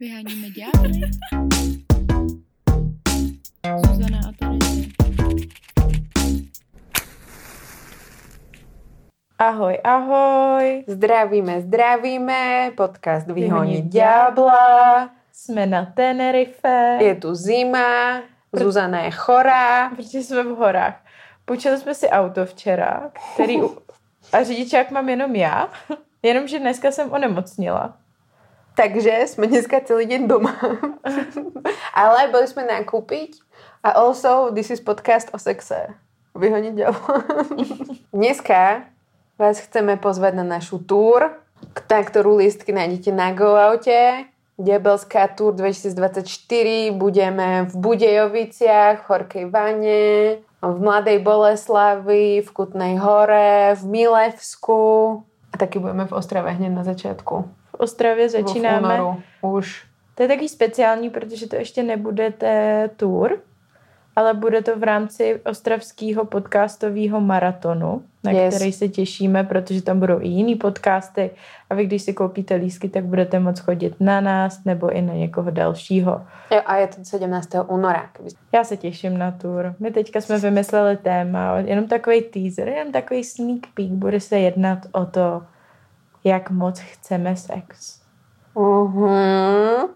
Vyháníme ďábly. Zuzana a Terezie. Ahoj, ahoj. Zdravíme, zdravíme, podcast Vyhonit ďábla. Jsme na Tenerife, Je tu zima, Zuzana je chorá. protože jsme v horách. Půjčili jsme si auto včera, který u... a řidičák mám jenom já, jenomže dneska jsem onemocnila. Takže jsme dneska celý deň doma. Ale boli sme nakúpiť a also this is podcast o sexe. Vyhoniť ďábla. Dneska vás chceme pozvať na našu túr, na ktorú lístky nájdete na GoOute. Diabelská túr 2024. Budeme v Budejoviciach, v Horkej Vane, v Mladej Boleslavi, v Kutnej hore, v Milevsku. A taky budeme v Ostrave hneď na začiatku. V Ostravě V začínáme. únoru už. To je taky speciální, protože to ještě nebude té tour, ale bude to v rámci ostravského podcastového maratonu, na Yes. který se těšíme, protože tam budou i jiný podcasty a vy, když si koupíte lístky, tak budete moct chodit na nás nebo i na někoho dalšího. Jo, a je to 17. února. Já se těším na tour. My teďka jsme vymysleli téma, jenom takový teaser, jenom takový sneak peek. Bude se jednat o to, jak moc chceme sex. Uh-huh.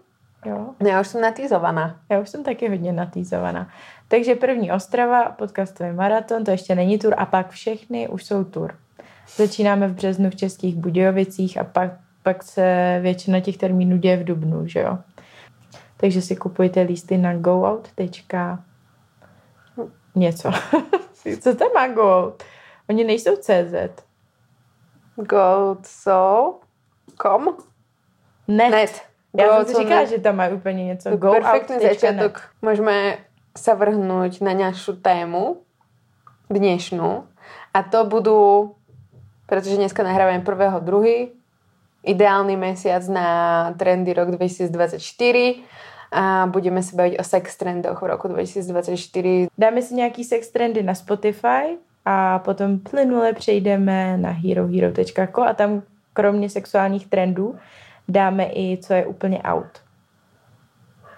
Jo? No, ja už som natýzovaná. Já už jsem taky hodně natýzovaná. Takže první Ostrava, podcastový maraton, to ještě není tur a pak všechny už jsou tur. Začínáme v březnu v Českých Budějovicích a pak, pak se většina těch termínů děje v Dubnu, že jo. Takže si kupujte lísty na goout. něco. Co tam má goout? Oni nejsou CZ. Go so... Kom? Net. Net. Já Go jsem si říkala, že tam mají úplně něco. To Go perfektný out.net. začiatok. Môžeme sa vrhnúť na našu tému dnešnú. A to budú, pretože dneska nahrávame 1.2. Ideálny mesiac na trendy rok 2024 a budeme sa baviť o sex trendoch v roku 2024. Dáme si nějaký sex trendy na Spotify a potom plynule přejdeme na herohero.co a tam kromě sexuálních trendů dáme i, co je úplně out.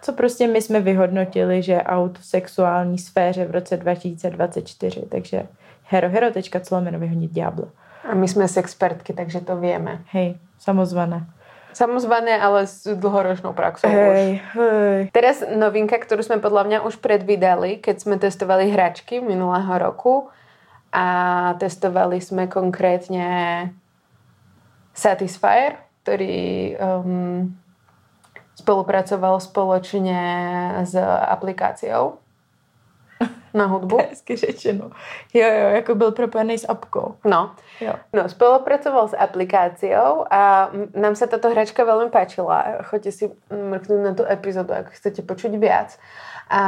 Co prostě my jsme vyhodnotili, že je out v sexuální sféře v roce 2024. Takže herohero.co lomeno vyhodnit ďábla. A my sme sexpertky, takže to vieme. Hej, samozvané. Samozvané, ale s dlhoročnou praxou už. Hej, hej. Teraz novinka, ktorú sme podľa mňa už predvídali, keď sme testovali hračky minulého roku a testovali sme konkrétne Satisfyer, ktorý um, spolupracoval spoločne s aplikáciou na hudbu. Hezky řečeno. Jo, jo, jako byl propojený s apkou. No, Jo. No, spolupracoval s aplikáciou a nám sa táto hračka veľmi páčila. Choďte si mrknúť na tú epizódu, ak chcete počuť viac. A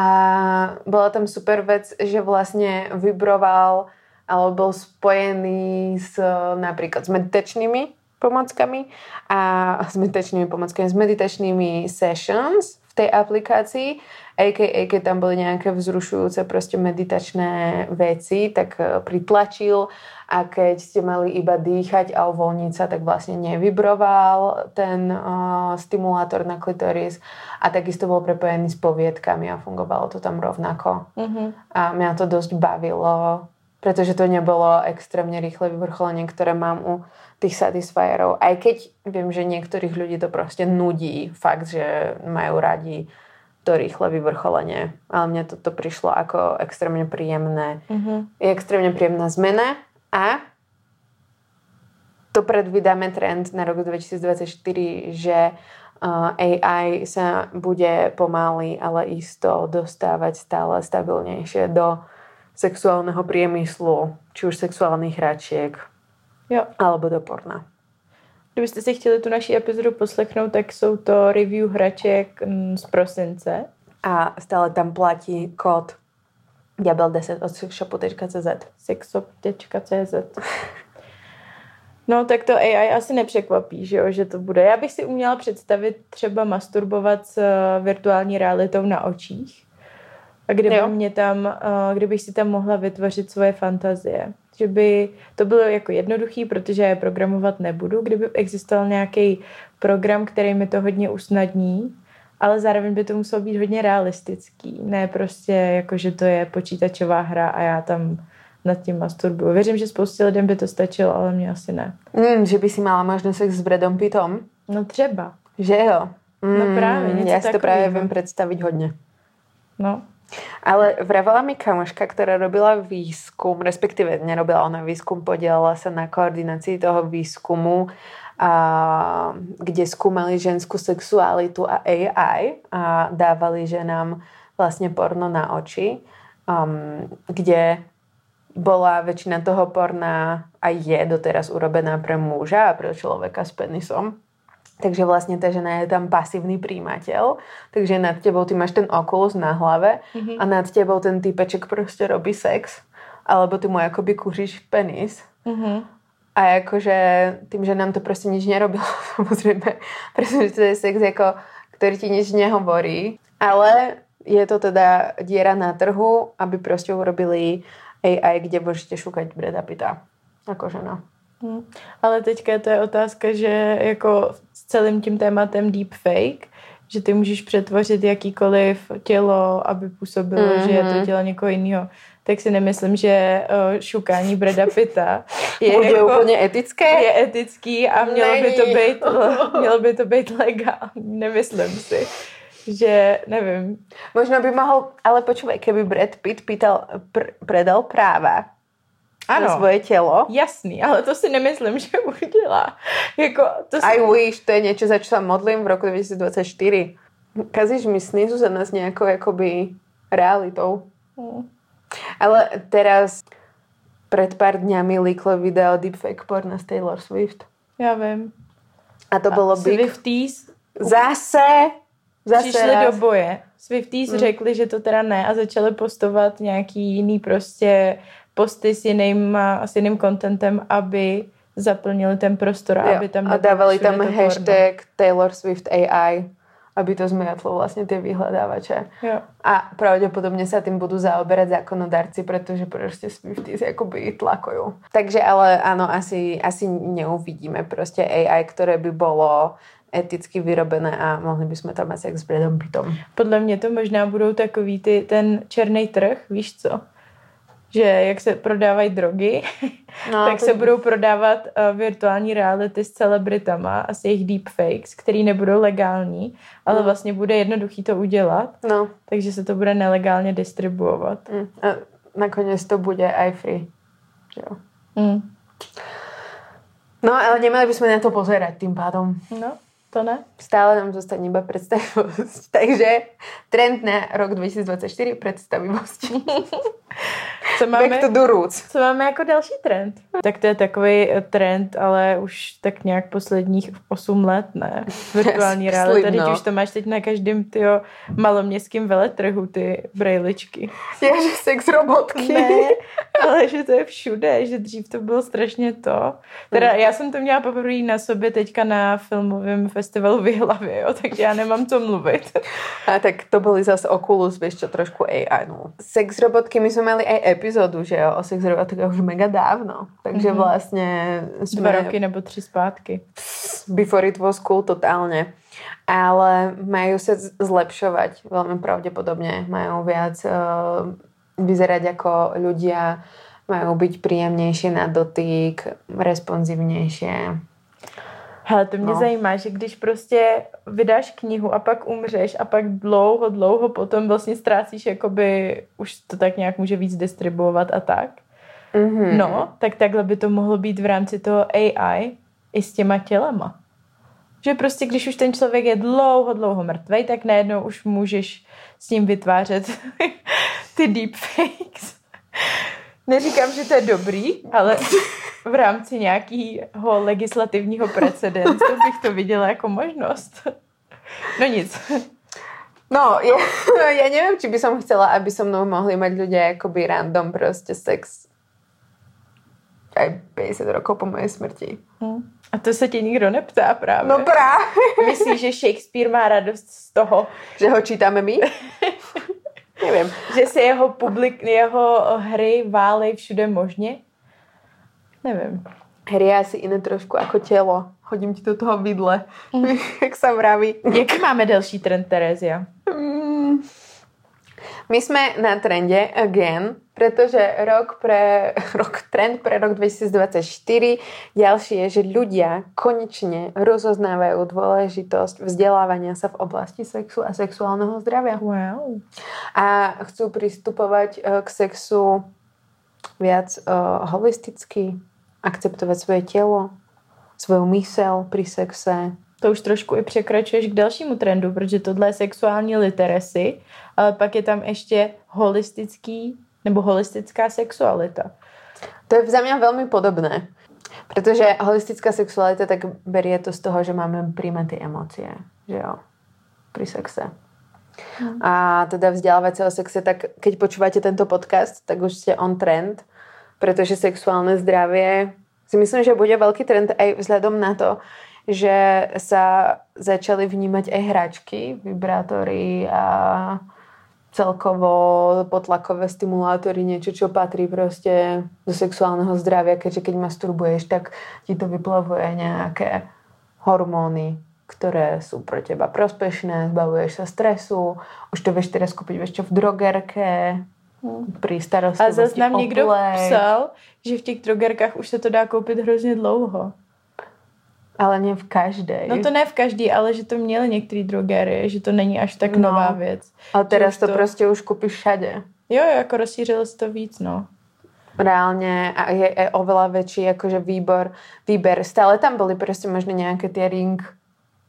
bola tam super vec, že vlastne vybroval alebo spojený s napríklad s meditačnými pomockami a s meditačnými pomockami, s meditačnými sessions v tej aplikácii, a.k.a. keď tam boli nejaké vzrušujúce proste meditačné veci, tak eh, pritlačil a keď ste mali iba dýchať a uvoľniť sa, tak vlastne nevybroval ten uh, stimulátor na klitoris a takisto bol prepojený s poviedkami a fungovalo to tam rovnako. Mhm. A mňa to dosť bavilo, pretože to nebolo extrémne rýchle vyvrcholenie, ktoré mám u tých satisfierov. Aj keď viem, že niektorých ľudí to proste nudí. Fakt, že majú radi to rýchle vyvrcholenie. Ale mne toto prišlo ako extrémne príjemné. Mhm. Je extrémne príjemná zmena a to predvídame trend na rok 2024, že uh, AI sa bude pomaly, ale isto dostávať stále stabilnejšie do sexuálneho priemyslu, či už sexuálnych hračiek, Jo. alebo do porna. Kdybyste si chtěli tu naši epizodu poslechnout, tak jsou to review hraček mm, z prosince. A stále tam platí kód diabel10 od sexshopu.cz. sexop.cz No, tak to AI asi nepřekvapí, že, jo, že to bude. Já bych si uměla představit třeba masturbovat s eh, virtuální realitou na očích. A kdyby Jo. mě tam, kdybych si tam mohla vytvořit svoje fantazie. Že by to bylo jako jednoduchý, protože já je programovat nebudu. Kdyby existoval nějaký program, který mi to hodně usnadní ale zároveň by to muselo být hodně realistický. Ne prostě jako, že to je počítačová hra a já tam nad tím masturbuju. Věřím, že spoustě lidem by to stačilo, ale mě asi ne. Mm, že by si mala možno sex s Bradom Pittom. No třeba. Že jo? Mm, No právě, něco Ja si to práve takového. viem predstaviť hodne. No. Ale vravela mi kamoška, ktorá robila výskum, respektíve nerobila ona výskum, podielala sa na koordinácii toho výskumu, a, kde skúmali ženskú sexualitu a AI a dávali ženám vlastne porno na oči, um, kde bola väčšina toho porna a je doteraz urobená pre muža a pre človeka s penisom. Takže vlastne tá žena je tam pasívny príjimateľ, takže nad tebou ty máš ten okulus na hlave a nad tebou ten typeček proste robí sex, alebo ty mu akoby kuříš penis. Mhm. A akože tým, že nám to proste nič nerobilo, samozrejme, pretože to je sex, ako, ktorý ti nič nehovorí. Ale je to teda diera na trhu, aby proste urobili AI, kde môžete šukať Breda Pitta. Akože no. Hm. Ale teďka to je otázka, že jako s celým tím tématem deepfake, že ty můžeš přetvořit jakýkoliv tělo, aby působilo, mm-hmm. že je to tělo někoho jiného. Tak si nemyslím, že šukání Breda Pitta je, Bude jako, úplne etické? je etický a mělo by to Není. být, mělo by to být legální. Nemyslím si, že nevím. Možno by mohol, ale počúvaj, keby Brad Pitt pýtal, pr- predal práva Ano. na svoje telo, Jasný, ale to si nemyslím, že udělá. Jako, to si... I wish, to je niečo, za sa modlím v roku 2024. Kazíš mi sny, Zuzana, s nejakou akoby realitou. Hm. Ale teraz pred pár dňami líklo video deepfake porna z Taylor Swift. Já vím. A to bylo big. Swifties Zase, zase přišli raz. do boje. Swifties Hmm. řekli, že to teda ne a začali postovat nějaký jiný prostě posty s jiným, s jiným contentem, aby zaplnili ten prostor, Jo, aby tam a dávali tam to porno. hashtag Taylor Swift AI, aby to zmiatlo vlastne tie vyhľadávače. Jo. A pravdepodobne sa tým budú zaoberať zákonodárci, pretože proste Swifties akoby tlakujú. Takže ale áno, asi, asi neuvidíme proste AI, ktoré by bolo eticky vyrobené a mohli by sme tam mať sex s Pittom. Podle mě to možná budou takový ty, ten černý trh, víš co? Že jak se prodávají drogy, No, tak se budou prodávat uh, virtuální reality s celebritama a s jejich deepfakes, který nebudou legální, ale No. vlastně bude jednoduchý to udělat, No, takže se to bude nelegálně distribuovat. mm, a nakoniec to bude aj free. Jo. Mm. No, ale nemali by sme na to pozerať tým pádom. No, to ne? Stále nám zostane iba predstavivosť. Takže trend na rok 2024 predstavivosť. Co Back máme, to the roots. co máme jako další trend? Tak to je takový eh, trend, ale už tak nějak posledních 8 let, ne? Virtuální realita, teď no. už to máš teď na každém tyjo maloměstském veletrhu, ty brejličky. Ja, že sex robotky. Ne, ale že to je všude, že dřív to bylo strašně to. Teda já jsem to měla poprvé na sobě teďka na filmovém festivalu v Jihlavě, jo, takže já nemám co mluvit. A tak to boli zase Oculus, vieš čo, trošku AI. No. Sex robotky, my sme mali aj epizódu, že jo, o sex robotkách už mega dávno. Takže mm-hmm. vlastne Dva sme roky nebo tři zpátky. before it was cool totálne. Ale majú sa z- zlepšovať veľmi pravdepodobne. Majú viac uh, vyzerať ako ľudia, majú byť príjemnejšie na dotyk, responsívnejšie. Hele, to mě No. zajímá, že když prostě vydáš knihu a pak umřeš a pak dlouho, dlouho potom vlastně ztrácíš, jakoby už to tak nějak může víc distribuovat a tak. Mm-hmm. No, tak takhle by to mohlo být v rámci toho AI i s těma tělema. Že prostě, když už ten člověk je dlouho, dlouho mrtvej, tak najednou už můžeš s ním vytvářet ty deepfakes. Neříkám, že to je dobrý, ale v rámci nějakého legislativního precedensu bych to viděla jako možnost. No nic. No, ja, ja neviem, či by som chcela, aby so mnou mohli mať ľudia akoby random proste sex aj 50 rokov po mojej smrti. Hm. A to se tě nikdo neptá právě. No práve. Myslíš, že Shakespeare má radost z toho, Že ho čítame my? Neviem. že se jeho, publik, jeho hry válej všude možně? Nevím. Harry je asi iné trošku ako telo. Hodím ti do toho vidle, jak sa vraví. Jaký máme další trend, Terezia? My sme na trende again, pretože rok pre, rok, trend pre rok 2024 ďalší je, že ľudia konečne rozoznávajú dôležitosť vzdelávania sa v oblasti sexu a sexuálneho zdravia. Wow. A chcú pristupovať eh, k sexu viac uh, holisticky, akceptovať svoje telo, svoju mysel pri sexe. To už trošku i překračuješ k dalšímu trendu, protože tohle je sexuální literacy, ale pak je tam ještě holistický nebo holistická sexualita. To je za mňa veľmi podobné. Pretože holistická sexualita tak berie to z toho, že máme príjmať tie emócie. Že jo? Pri sexe. Hmm. A teda vzdelávať sa o sexe, tak keď počúvate tento podcast, tak už ste on trend, pretože sexuálne zdravie si myslím, že bude veľký trend aj vzhľadom na to, že sa začali vnímať aj hračky, vibrátory a celkovo potlakové stimulátory, niečo, čo patrí proste do sexuálneho zdravia, keďže keď masturbuješ, tak ti to vyplavuje nejaké hormóny, ktoré sú pro teba prospešné, zbavuješ sa stresu, už to vieš teraz kúpiť čo v drogerke, pri starostlivosti A zase nám někdo psal, že v těch drogerkách už se to dá koupit hrozně dlouho. Ale ne v každé. No to ne v každý, ale že to měly některé drogery, že to není až tak no. nová věc. Ale teraz to, to prostě už koupíš všade. Jo, jako rozšířilo se to víc, no. Reálně a je, je oveľa väčší akože výbor, výber. Stále tam boli prostě možno nějaké tie ring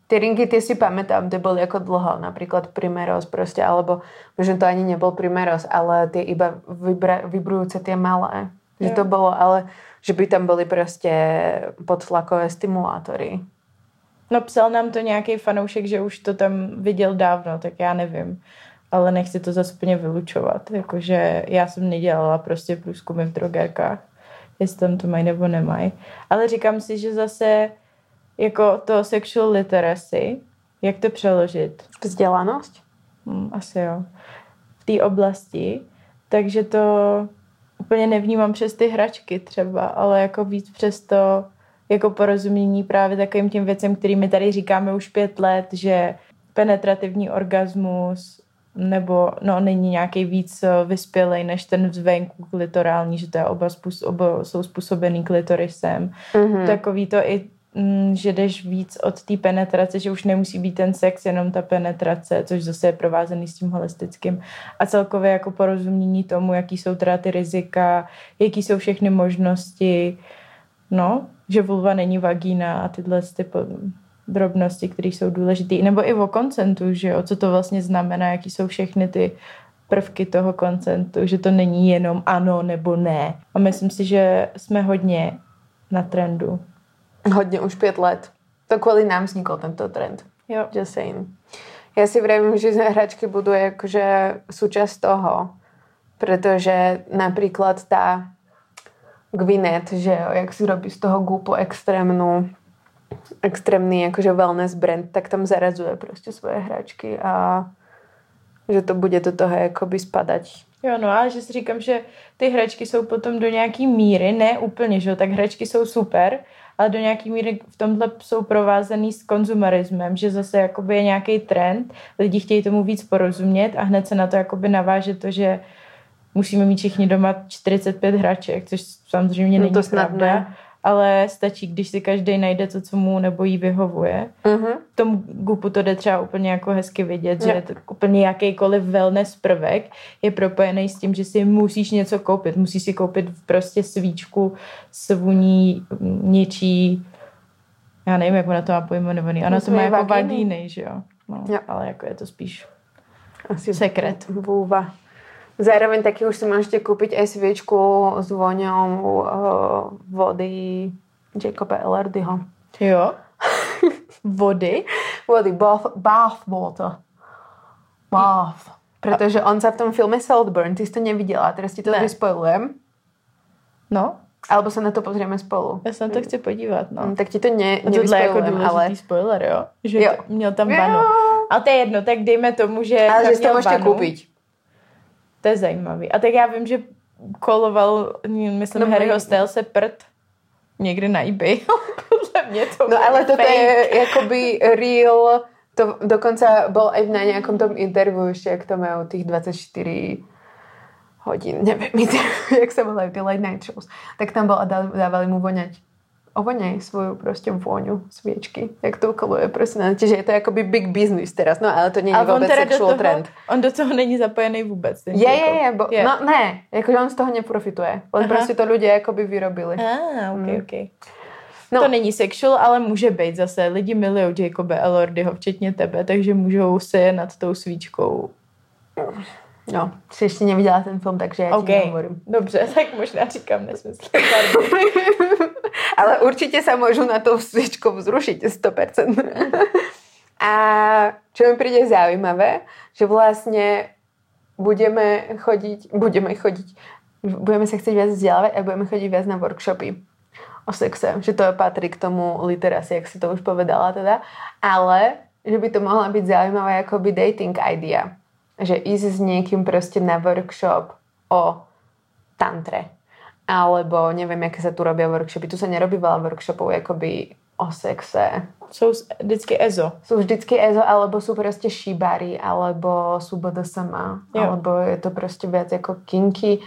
Tie ringy, tie si pamätám, tie boli ako dlho, napríklad Primeros proste, alebo možno to ani nebol Primeros, ale tie iba vybra, vybrujúce tie malé. Že to bolo, ale že by tam byly prostě podtlakové stimulátory. No psal nám to nějaký fanoušek, že už to tam viděl dávno, tak já nevím. Ale nechci to zase úplně vylučovat. Jakože já jsem nedělala prostě průzkumy v drogerkách, jestli tam to mají nebo nemají. Ale říkám si, že zase jako to sexual literacy, jak to přeložit? Vzdělanost? Hmm, asi jo. V té oblasti. Takže to úplně nevnímám přes ty hračky třeba, ale jako víc přes to jako porozumění právě takovým těm věcem, kterými tady říkáme už pět let, že penetrativní orgasmus nebo no, není nějaký víc vyspělej než ten zvenku klitorální, že to je oba, způsob, oba jsou způsobený klitorisem. Mm-hmm. Takový to i že jdeš víc od té penetrace, že už nemusí být ten sex, jenom ta penetrace, což zase je provázený s tím holistickým. A celkově jako porozumění tomu, jaký jsou teda ty rizika, jaký jsou všechny možnosti, no, že vulva není vagína a tyhle ty drobnosti, které jsou důležité. Nebo i o koncentu, že jo, co to vlastně znamená, jaký jsou všechny ty prvky toho koncentu, že to není jenom ano nebo ne. A myslím si, že jsme hodně na trendu Hodně už pět let. To kvůli nám vznikl tento trend. Jo. Just saying. Já si vravím, že hračky budú jakože súčasť toho, protože například ta Gwyneth, že jo, jak si robí z toho gupu extrémnu extrémny jakože wellness brand, tak tam zarazuje prostě svoje hračky a že to bude do toho jakoby spadať. Jo, no a že si říkám, že ty hračky jsou potom do nějaký míry, ne úplně, že jo, tak hračky jsou super, ale do nějaký míry v tomhle jsou provázaný s konzumerismem, že zase jakoby je nějaký trend, lidi chtějí tomu víc porozumět a hned se na to jakoby naváže to, že musíme mít všichni doma 45 hraček, což samozřejmě no není to pravda. Ne ale stačí, když si každý najde to, co mu nebo jí vyhovuje. Uh-huh. Tomu gupu to jde třeba úplně jako hezky vidět, že to úplně jakýkoliv wellness prvek je propojený s tím, že si musíš něco koupit. Musíš si koupit prostě svíčku s vůní něčí já nevím, jak ona to má pojmenovaný. Ona to má jako vagíny, že jo? No, ale jako je to spíš Asi sekret. Vůva. Zároveň taky už si můžete koupit aj svěčku s voňou uh, vody Jacoba Ellardyho. Jo? Vody? Vody, bath, bath water. Bath. Protože on se v tom filme Saltburn, ty jsi to neviděla, teraz ti to ne. vyspojujem. No. Alebo se na to pozrieme spolu. Já se na to chci podívat, no. Mm, tak ti to ne, A tohle je jako důležitý ale... spoiler, jo? Že jo. měl tam vanu. A to je jedno, tak dejme tomu, že Ale že to můžete koupit. To je zajímavý. A tak já vím, že koloval, myslím, no, Harryho se prd. někde na eBay. Podle mě to No ale toto fake. je jakoby real, to dokonca bol aj na nejakom tom intervju ešte, jak to majú tých 24 hodín, neviem, intervju, jak sa volajú tie late night shows. Tak tam bol a dávali mu voňať ovoňaj svoju proste vôňu sviečky, jak to koluje prostě na Čiže je to jakoby big business teraz, no ale to není on do sexual toho, trend. on do toho není zapojený vůbec. Je, je, je, bo, Je. no ne, jakože on z toho neprofituje, len Aha. prostě to ľudia jakoby vyrobili. Ah, ok, Mm. ok. No. To není sexual, ale může být zase. Lidi milují Jacoba Elordyho, včetně tebe, takže můžou se nad tou svíčkou. No, si ještě neviděla ten film, takže já OK, ti nehovorím. dobře, tak možná říkám nesmysl. Ale určite sa môžu na to sviečkou vzrušiť 100%. A čo mi príde zaujímavé, že vlastne budeme chodiť, budeme chodiť, budeme sa chcieť viac vzdelávať a budeme chodiť viac na workshopy o sexe, že to patrí k tomu literasi, jak si to už povedala teda, ale že by to mohla byť zaujímavá akoby dating idea. Že ísť s niekým proste na workshop o tantre. Alebo neviem, aké sa tu robia workshopy. Tu sa nerobí veľa workshopov akoby o sexe. Jsou vždycky EZO. Sú vždycky EZO, alebo sú proste šibari, alebo sú BDSM, Jo. alebo je to proste viac ako kinky,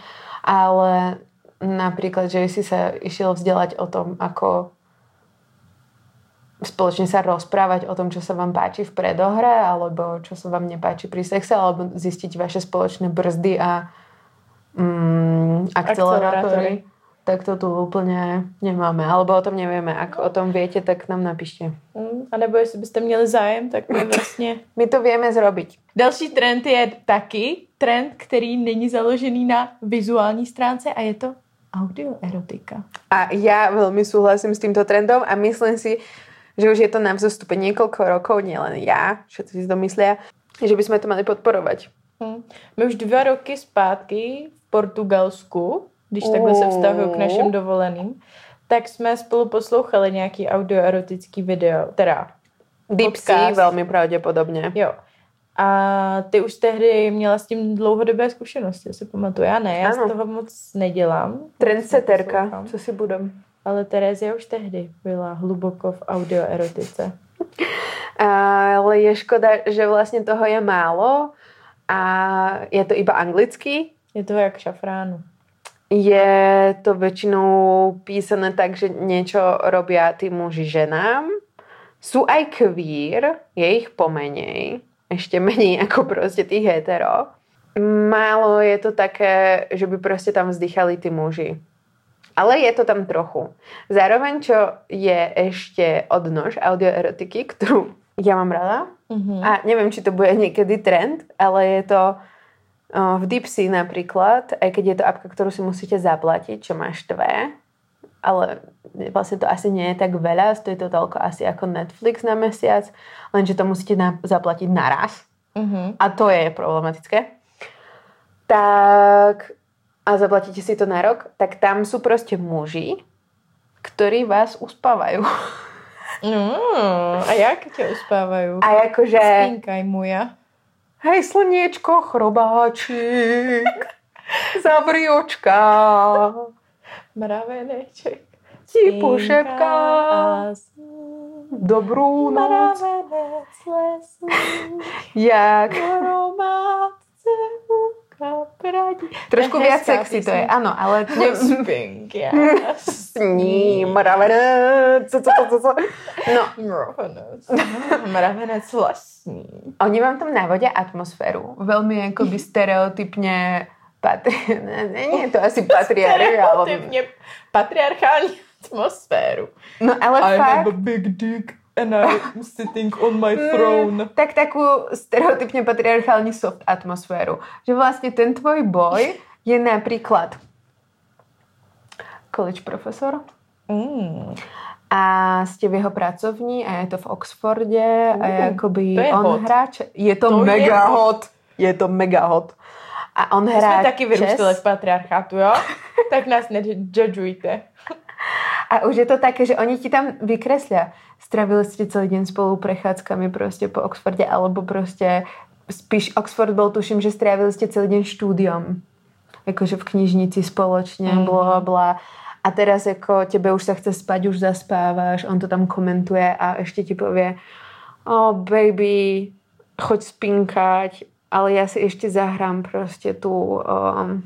ale napríklad, že si sa išiel vzdelať o tom, ako spoločne sa rozprávať o tom, čo sa vám páči v predohre, alebo čo sa vám nepáči pri sexe, alebo zistiť vaše spoločné brzdy a mm, akcelerátory. Tak to tu úplne nemáme. Alebo o tom nevieme. Ak o tom viete, tak nám napíšte. Mm, A nebo jestli byste měli zájem, tak my vlastně... My to vieme zrobiť. Další trend je taky trend, který není založený na vizuální stránce a je to audioerotika. A ja veľmi súhlasím s týmto trendom a myslím si, že už je to na vzostupe niekoľko rokov, nielen ja, všetci si to myslia, že by sme to mali podporovať. Hm. My už dva roky zpátky Portugalsku, když takhle se vztahuju k našim dovoleným, tak jsme spolu poslouchali nějaký audioerotický video, teda Dipsy Podcast. veľmi pravdepodobne. jo. A ty už tehdy měla s tím dlouhodobé zkušenosti, já si pamatuju. Já ne, já Ano. z toho moc nedělám. Trendseterka, co si budem. Ale Terezia už tehdy byla hluboko v audioerotice. Ale je škoda, že vlastne toho je málo a je to iba anglicky. Je to jak šafránu. Je to väčšinou písané tak, že niečo robia tí muži ženám. Sú aj queer, je ich pomenej, ešte menej ako proste tých hetero. Málo je to také, že by proste tam vzdychali tí muži. Ale je to tam trochu. Zároveň, čo je ešte odnož audioerotiky, ktorú ja mám rada, Mhm. a neviem, či to bude niekedy trend, ale je to v Dipsy napríklad, aj keď je to apka, ktorú si musíte zaplatiť, čo má štve, ale vlastne to asi nie je tak veľa, stojí to toľko asi ako Netflix na mesiac, lenže to musíte na, zaplatiť naraz Mhm. a to je problematické. Tak a zaplatíte si to na rok, tak tam sú proste muži, ktorí vás uspávajú. No, a jak tě uspávají? A jakože... Spínkaj moja. Hej, slniečko, chrobáčik, zavri očka, Mraveneček. ti pošepká a dobrú noc, Mravenec lesní. jak... romátce pradí. Trošku je viac hezká sexy to je, áno, ale ne, Spink, sní, mravenec, co, co, co, co. No, Mravenec. Mravenec lesní. oni vám tam navodia atmosféru. Veľmi akoby stereotypne patri... Ne, je to asi patriarchálne. Stereotypně patriarchální atmosféru. No ale I fakt... have a big dick and I'm sitting on my throne. tak takú stereotypne patriarchálne soft atmosféru. Že vlastne ten tvoj boj je napríklad college profesor Mm. a ste v jeho pracovní a je to v Oxforde a je Uh, akoby to je on hot. hráč. Je to, To je mega hot. hot. Je to mega hot. A on My hrá jsme taky vyrůstali v patriarchátu, jo? tak nás nejudžujte. A už je to také, že oni ti tam vykreslia. Stravili ste celý deň spolu prechádzkami proste po Oxforde, alebo proste spíš Oxford bol, tuším, že strávili ste celý deň štúdiom. Akože v knižnici spoločne, Mhm. bla bla. a teraz jako tebe už sa chce spať, už zaspávaš, on to tam komentuje a ešte ti povie oh baby, choď spinkať, ale ja si ešte zahrám proste tu um,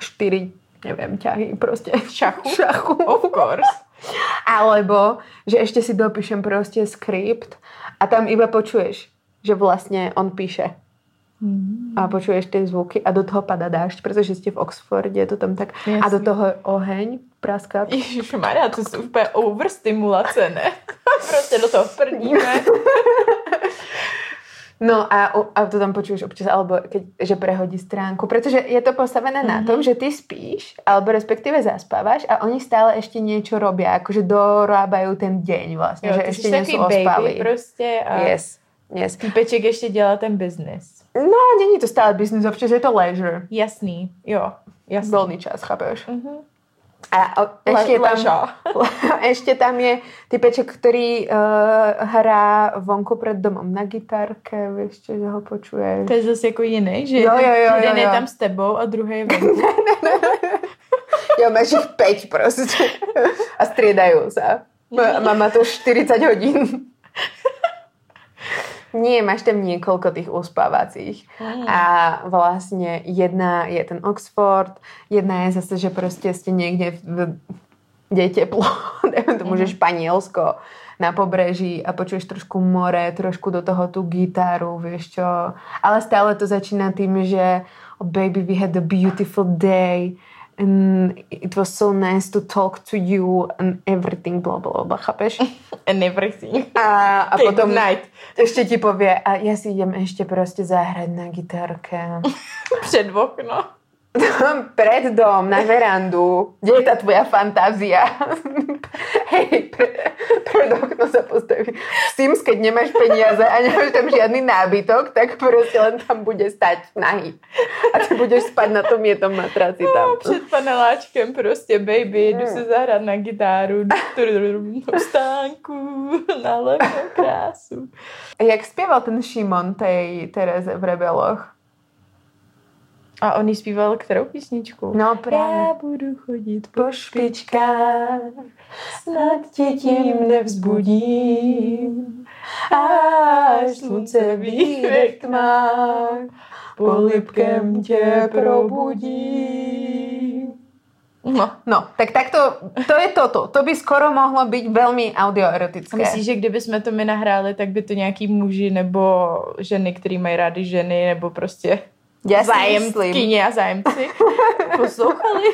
štyri, neviem, ťahy proste. Šachu? Šachu. Of course. Alebo, že ešte si dopíšem proste skript a tam iba počuješ, že vlastne on píše. Mm. A počuješ tie zvuky a do toho pada dážď, pretože ste v Oxforde, je to tam tak. A do toho oheň praská. Ježišmarja, to jsou úplně overstimulace, ne? prostě do toho prdíme. No a, a to tam počuješ občas, alebo keď, že prehodí stránku, pretože je to postavené mm-hmm. na tom, že ty spíš, alebo respektíve zaspávaš a oni stále ešte niečo robia, akože dorábajú ten deň vlastne, Jo, že sú baby ospali. prostě a Yes, yes. týpeček ještě dělá ten business. No, není to stále business, občas je to leisure. Jasný, jo, jasný. Voľný čas, chápeš? Mhm. A Le- tam, ešte tam je typeček, ktorý uh, hrá vonku pred domom na gitárke, vieš čo, že ho počuješ. To je zase jako jiný, že Jo, jo, jo, jeden jo, je jo. tam s tebou a druhý je venku. Jo, máš ich 5 proste. A striedajú sa. M- Mama to už 40 hodín. Nie, máš tam niekoľko tých uspávacích. Mm. A vlastne jedna je ten Oxford, jedna je zase, že proste ste niekde v, kde je teplo, dajme tomu, že Španielsko na pobreží a počuješ trošku more, trošku do toho tú gitáru, vieš čo. Ale stále to začína tým, že oh baby, we had a beautiful day and it was so nice to talk to you and everything, bla bla bla, chápeš? And everything. A, a potom night. ešte ti povie, a ja si idem ešte proste zahrať na gitárke. Před okno. Pred dom, na verandu. Kde je tá tvoja fantázia? Hej, pre, pred okno sa postaví. V Sims, keď nemáš peniaze a nemáš tam žiadny nábytok, tak proste len tam bude stať nahý. A ty budeš spať na tom jednom matraci tam. No, před paneláčkem prostě baby, jdu se zahrát na gitáru, na stánku, na levnou krásu. Jak spieval ten Šimon tej Tereze v Rebeloch? A on jí zpíval kterou písničku? No právě. Já budu chodit po špičkách, snad tě tím nevzbudím. Až slunce vyjde k tmách, polibkem tě probudí. No. No, tak takto, to je toto. To by skoro mohlo byť veľmi A audioerotické. myslíš, že kdyby jsme to my nahráli, tak by to nějaký muži nebo ženy, který mají rády ženy, nebo prostě Si zájemkyně a zájemci poslouchali?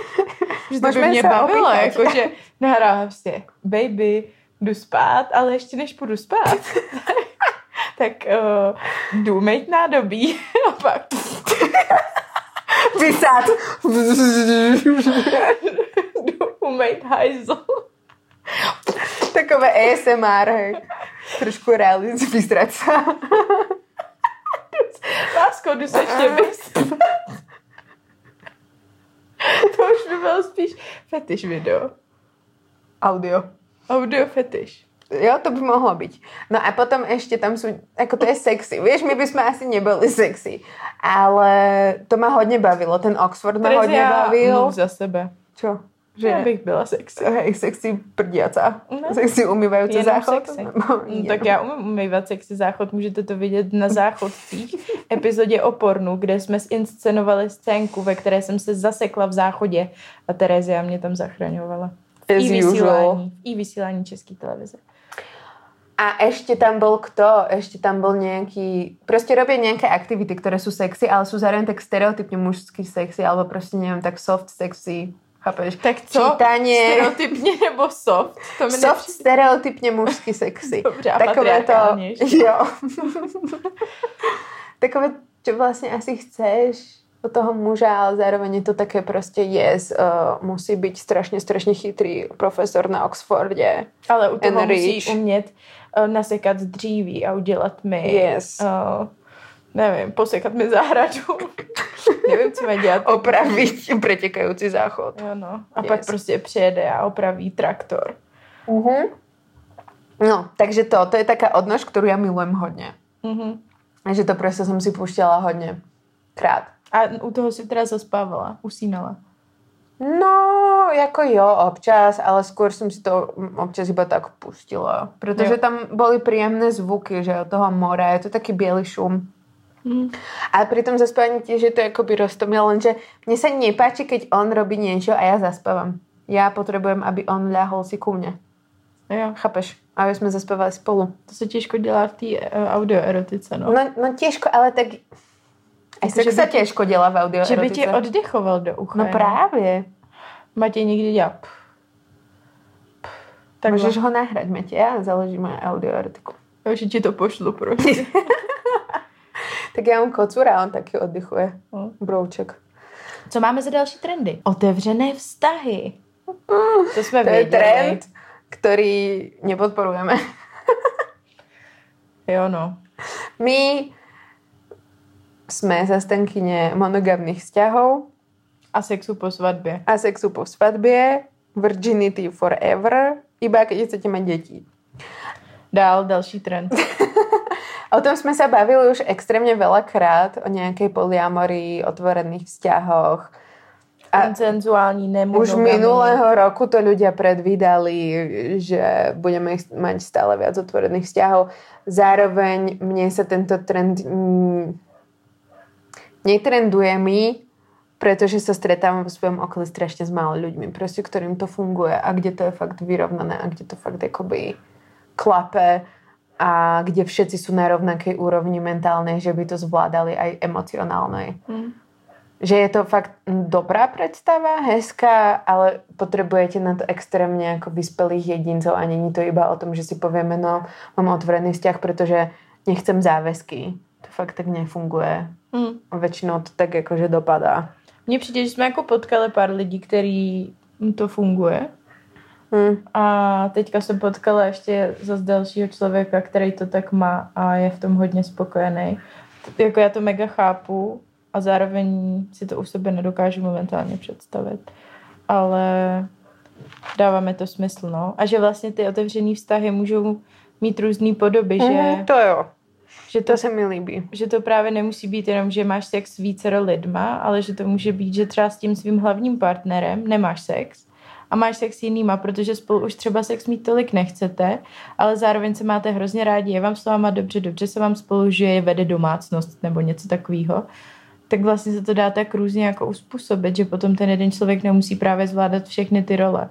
Že to by mě bavilo, jakože nahrávám prostě baby, jdu spát, ale ještě než půjdu spát, tak uh, jdu mít nádobí a pak Vysát. jdu umýt hajzl. Takové ASMR, hej. Trošku realiz, vysrať sa. Lásko, jdu se ještě vyspat. to už by bylo spíš fetiš video. Audio. Audio fetiš. Jo, to by mohlo byť. No a potom ešte tam sú, ako to je sexy. Vieš, my by sme asi neboli sexy. Ale to ma hodne bavilo. Ten Oxford ma hodne Terezia, bavil. za sebe. Čo? Že já bych byla sexy. Hej, sexy prdiaca. No. Sexy umývajúce Jenom záchod. sexy. No, Mm, tak já umím umývat sexy záchod, můžete to vidět na záchodcích. epizodě o pornu, kde jsme zinscenovali scénku, ve které jsem se zasekla v záchodě a Terezia mě tam zachraňovala. As I usual. vysílání, i vysílání české televize. A ešte tam bol kto? Ešte tam bol nejaký... Proste robia nejaké aktivity, ktoré sú sexy, ale sú zároveň tak stereotypne mužský sexy, alebo proste neviem, tak soft sexy. Chápeš? Tak co? Čítanie. Stereotypně nebo soft? To mi Soft stereotypne mužský sexy. Dobře, a Takové to... Jo. Takové, čo vlastne asi chceš od toho muža, ale zároveň je to také proste yes, uh, musí byť strašne, strašne chytrý profesor na Oxforde. Ale u toho musí umět uh, nasekat dříví a udělat mi, Yes. uh, nevím, posekat mi zahradu. nevím, co má dělat. Opraviť pretekajúci záchod. Jo, no. A Yes. pak prostě přijede a opraví traktor. Uh-huh. No, takže to, to je taká odnož, ktorú ja milujem hodne. Mhm. A že to proste som si púšťala hodne krát. A u toho si teda zaspávala, usínala. No, jako jo, občas, ale skôr som si to občas iba tak pustila. Pretože Jo. tam boli príjemné zvuky, že od toho mora, je to taký biely šum. Mm. Ale pri tom zaspávaní tiež je to akoby roztomil, lenže mne sa nepáči, keď on robí niečo a ja zaspávam. Ja potrebujem, aby on ľahol si ku mne. Jo, Chápeš? Aby sme zaspávali spolu. to se těžko dělá v té uh, audioerotice, no. No, no těžko, ale tak... Aj sex sa ti- těžko dělá v audio že by tě oddechoval do ucha. No právě. Matěj někdy dělá. pff, pff, Tak. Můžeš ho nahrať, Matě, já založím audio erotiku. Že ti to pošlu prostě. Tak já mám kocura, on taky oddychuje. No. Brouček. Co máme za další trendy? Otevřené vztahy. To jsme To je věděli. trend, který nepodporujeme. Jo, no. My jsme zastankyně monogamných vzťahov A sexu po svatbě. a sexu po svatbě, virginity forever, iba keď chcete mať děti. Dál další trend. O tom jsme se bavili už extrémně velakrát, o nějaké polyamorii, otvorených vzťahoch. A Koncenzuální už nemonogamní. minulého roku to ľudia predvídali, že budeme mať stále viac otvorených vzťahov. Zároveň mne sa tento trend netrenduje mi, pretože sa stretávam vo svojom okolí strašne s málo ľuďmi, proste ktorým to funguje a kde to je fakt vyrovnané a kde to fakt akoby klape a kde všetci sú na rovnakej úrovni mentálnej, že by to zvládali aj emocionálnej. Mm. Že je to fakt dobrá predstava, hezká, ale potrebujete na to extrémne ako vyspelých jedincov a není to iba o tom, že si povieme, no mám otvorený vzťah, pretože nechcem záväzky. To fakt tak nefunguje. Mm. Väčšinou to tak akože dopadá. Mně přijde, že jsme jako potkali pár lidí, který to funguje. Hm. A teďka jsem potkala ještě zase dalšího člověka, který to tak má a je v tom hodně spokojený. Jako já to mega chápu a zároveň si to u sebe nedokážu momentálně představit. Ale dáváme to smysl, no. A že vlastně ty otevřený vztahy můžou mít různé podoby, že, Mhm, to jo. že to To se mi líbí. že to právě nemusí být jenom, že máš sex s vícero lidma, ale že to může být, že třeba s tím svým hlavním partnerem nemáš sex a máš sex s jinýma, protože spolu už třeba sex mít tolik nechcete, ale zároveň se máte hrozně rádi, je vám s váma dobře, dobře se vám spolu žije, vede domácnost nebo něco takového, tak vlastně se to dá tak různě jako uspůsobit, že potom ten jeden člověk nemusí právě zvládat všechny ty role.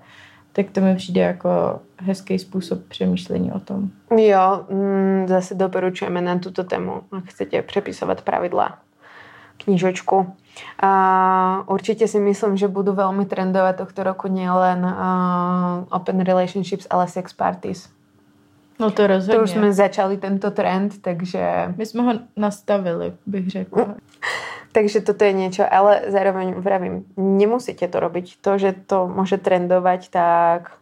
Tak to mi přijde jako hezký způsob přemýšlení o tom. Jo, mm, zase doporučujeme na tuto tému, ak chcete prepisovať pravidlá knižočku. A určite si myslím, že budú veľmi trendovať tohto roku nielen uh, open relationships, ale sex parties. No to rozhodně. To už jsme začali tento trend, takže, My jsme ho nastavili, bych řekla. takže toto je niečo, ale zároveň vravím, nemusíte to robiť. To, že to môže trendovať, tak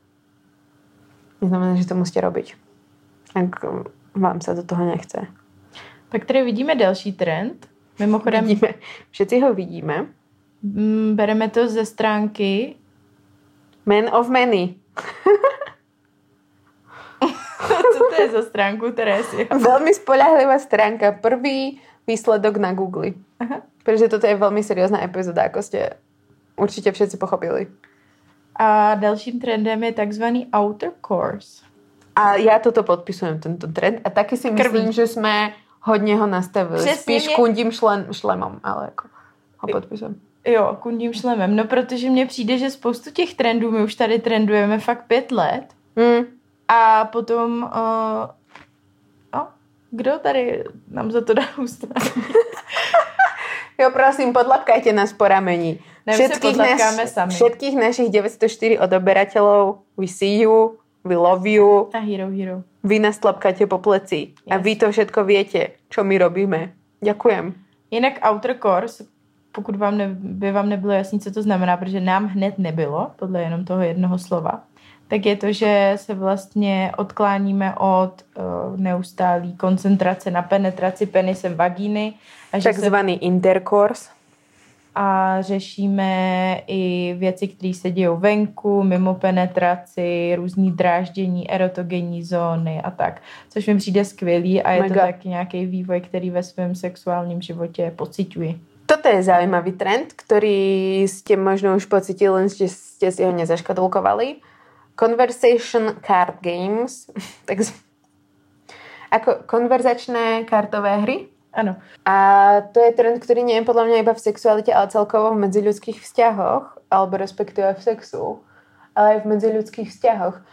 neznamená, že to musíte robiť. Ak vám sa do toho nechce. Pak tady vidíme další trend. Mimochodem, Vidíme, všetci ho vidíme. mm, bereme to ze stránky. Man of many. Co to je za stránku, Teresia? Veľmi spolahlivá stránka. Prvý výsledok na Google. Aha. Pretože toto je veľmi seriózna epizóda, ako ste určite všetci pochopili. A dalším trendem je takzvaný outer course. A ja toto podpisujem, tento trend. A taky si Krví. myslím, že sme hodně ho nastavili. Přesně Spíš mě- kundím šlem, šlemom, ale jako ho podpisujem. Jo, kundím šlemem. No, protože mně přijde, že spoustu těch trendů my už tady trendujeme fakt pět let. Mm. A potom... Uh, no, kdo tady nám za to dá ústa? Jo, prosím, podlapkajte nás po rameni. Ne, se podlapkáme sami. všetkých našich 904 odoberateľov, we see you, we love you, A Hero Hero. vy nás tlapkáte po pleci. A Yes. vy to všetko viete, čo my robíme. Ďakujem. Jinak outer course, pokud vám ne, by vám nebylo jasný, co to znamená, protože nám hned nebylo, podle jenom toho jednoho slova, tak je to, že se vlastně odkláníme od uh, neustálý koncentrace na penetraci penisem vagíny a, že se, Takzvaný intercourse. A řešíme i věci, které se dějou venku, mimo penetraci, různý dráždění, erotogenní zóny a tak. Což mi přijde skvělý a je Mega. to taky nějaký vývoj, který ve svém sexuálním životě pociťuji. Toto je zaujímavý trend, ktorý ste možno už pocitili, len ste, ste si ho nezaškatulkovali. Conversation card games, tak ako konverzačné kartové hry. Ano. A to je trend, ktorý nie je podľa mňa iba v sexualite, ale celkovo v medziľudských vzťahoch, alebo respektíve v sexu, ale aj v medziľudských vzťahoch.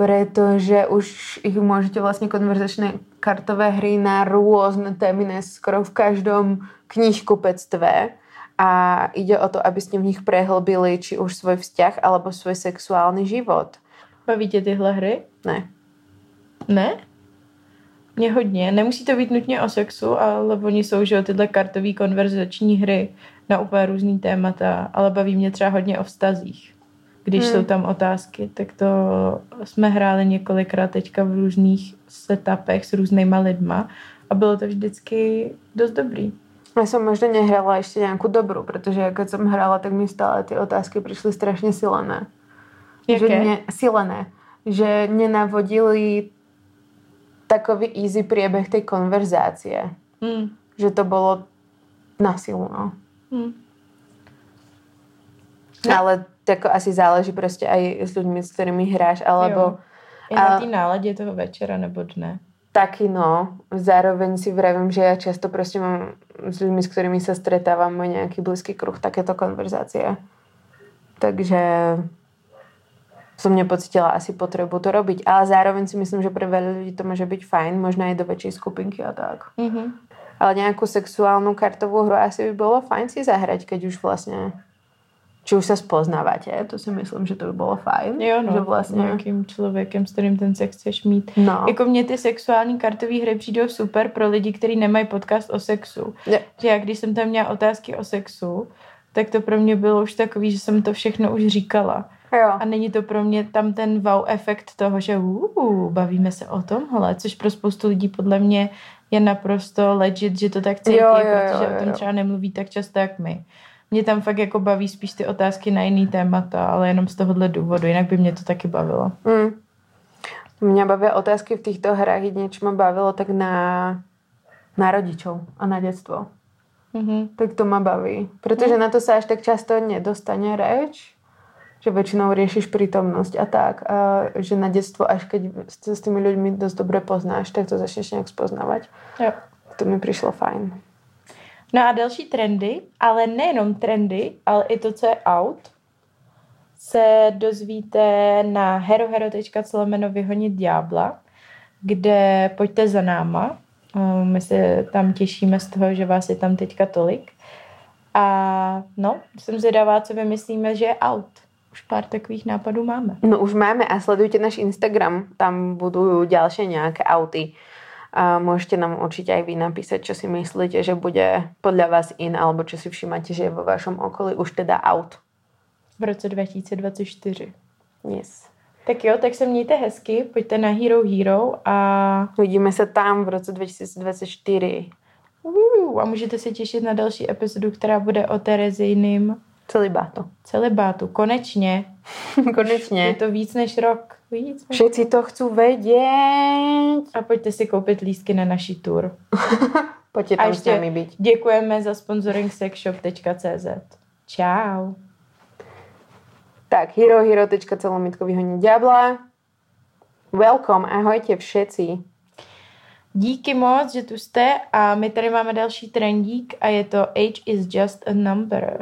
Pretože už ich môžete vlastne konverzačné kartové hry na rôzne témy, skoro v každom knihkupectve. A ide o to, aby ste v nich prehlbili či už svoj vzťah, alebo svoj sexuálny život. Baví tě tyhle hry? Ne. Ne? Mě hodně. Nemusí to být nutně o sexu, ale oni jsou, že tyhle kartové konverzační hry na úplně různý témata, ale baví mě třeba hodně o vztazích. Když Hmm. jsou tam otázky, tak to jsme hráli několikrát teďka v různých setupech s různýma lidma a bylo to vždycky dost dobrý. Ja som možno nehrala ešte nejakú dobrú, pretože keď som hrala, tak mi stále tie otázky prišli strašne silené. Že Jaké? ne, silené. Že nenavodili takový easy priebeh tej konverzácie. Hmm. Že to bolo nasilno. Hmm. No. Ale tako asi záleží prostě aj s ľuďmi, s ktorými hráš, alebo Jo. I na té náladě toho večera nebo dne. taky no. Zároveň si vravím, že ja často prostě mám s ľuďmi, s ktorými sa stretávam, môj nejaký blízky kruh, takéto konverzácie. Takže som nepocitila asi potrebu to robiť. Ale zároveň si myslím, že pre veľa ľudí to môže byť fajn, možno aj do väčšej skupinky a tak. Mhm. Ale nejakú sexuálnu kartovú hru asi by bolo fajn si zahrať, keď už vlastne či už sa spoznávate, to si myslím, že to by bolo fajn. Jo, no, že s vlastne... nějakým člověkem, s kterým ten sex chceš mít. No. Jako mně ty sexuální kartové hry přijdou super pro lidi, kteří nemají podcast o sexu. Je. Že já, když jsem tam měla otázky o sexu, tak to pro mě bylo už takový, že jsem to všechno už říkala. Jo. A není to pro mě tam ten wow efekt toho, že uh, bavíme se o tomhle, což pro spoustu lidí podle mě je naprosto legit, že to tak cítí, Jo, jo, jo, protože jo, o tom jo. třeba nemluví tak často, jak my. Mě tam fakt jako baví spíš ty otázky na jiný témata, ale jenom z tohohle důvodu, jinak by mě to taky bavilo. Mm. Mňa bavia otázky v týchto hrách, jedine čo bavilo, tak na, na rodičov a na detstvo. Mhm. Tak to ma baví. Pretože na to sa až tak často nedostane reč, že väčšinou riešiš prítomnosť a tak. A že na detstvo, až keď sa s tými ľuďmi dosť dobre poznáš, tak to začneš nejak spoznávať. Jo. To mi prišlo fajn. No a další trendy, ale nejenom trendy, ale i to, co je out, se dozvíte na herohero.co vyhonit ďábla, kde pojďte za náma. Eh, My se tam těšíme z toho, že vás je tam teďka tolik. A no, jsem zvědavá, co vymyslíme, že je out. Už pár takových nápadů máme. No už máme a sledujte náš Instagram, tam budú ďalšie nejaké auty. A môžete nám určite aj vy napísať, čo si myslíte, že bude podľa vás in, alebo čo si všimáte, že je vo vašom okolí už teda out. V roce 2024. Yes. Tak jo, tak se mějte hezky, pojďte na Hero Hero a Uvidíme sa tam v roce 2024. Uh, a můžete se těšit na další epizodu, která bude o Terezijným Celibátu. celibátu. Konečně. Je Konečne. to víc než rok. Víc než... Všetci to chcú vedieť. A pojďte si koupit lístky na naší tour. Poďte A tam s nami byť. děkujeme za sponsoring sexshop.cz. Čau. Tak, herohero.co vyhoniť diabla. Welcome, ahojte všetci. Díky moc, že tu jste a my tady máme další trendík a je to Age is just a number.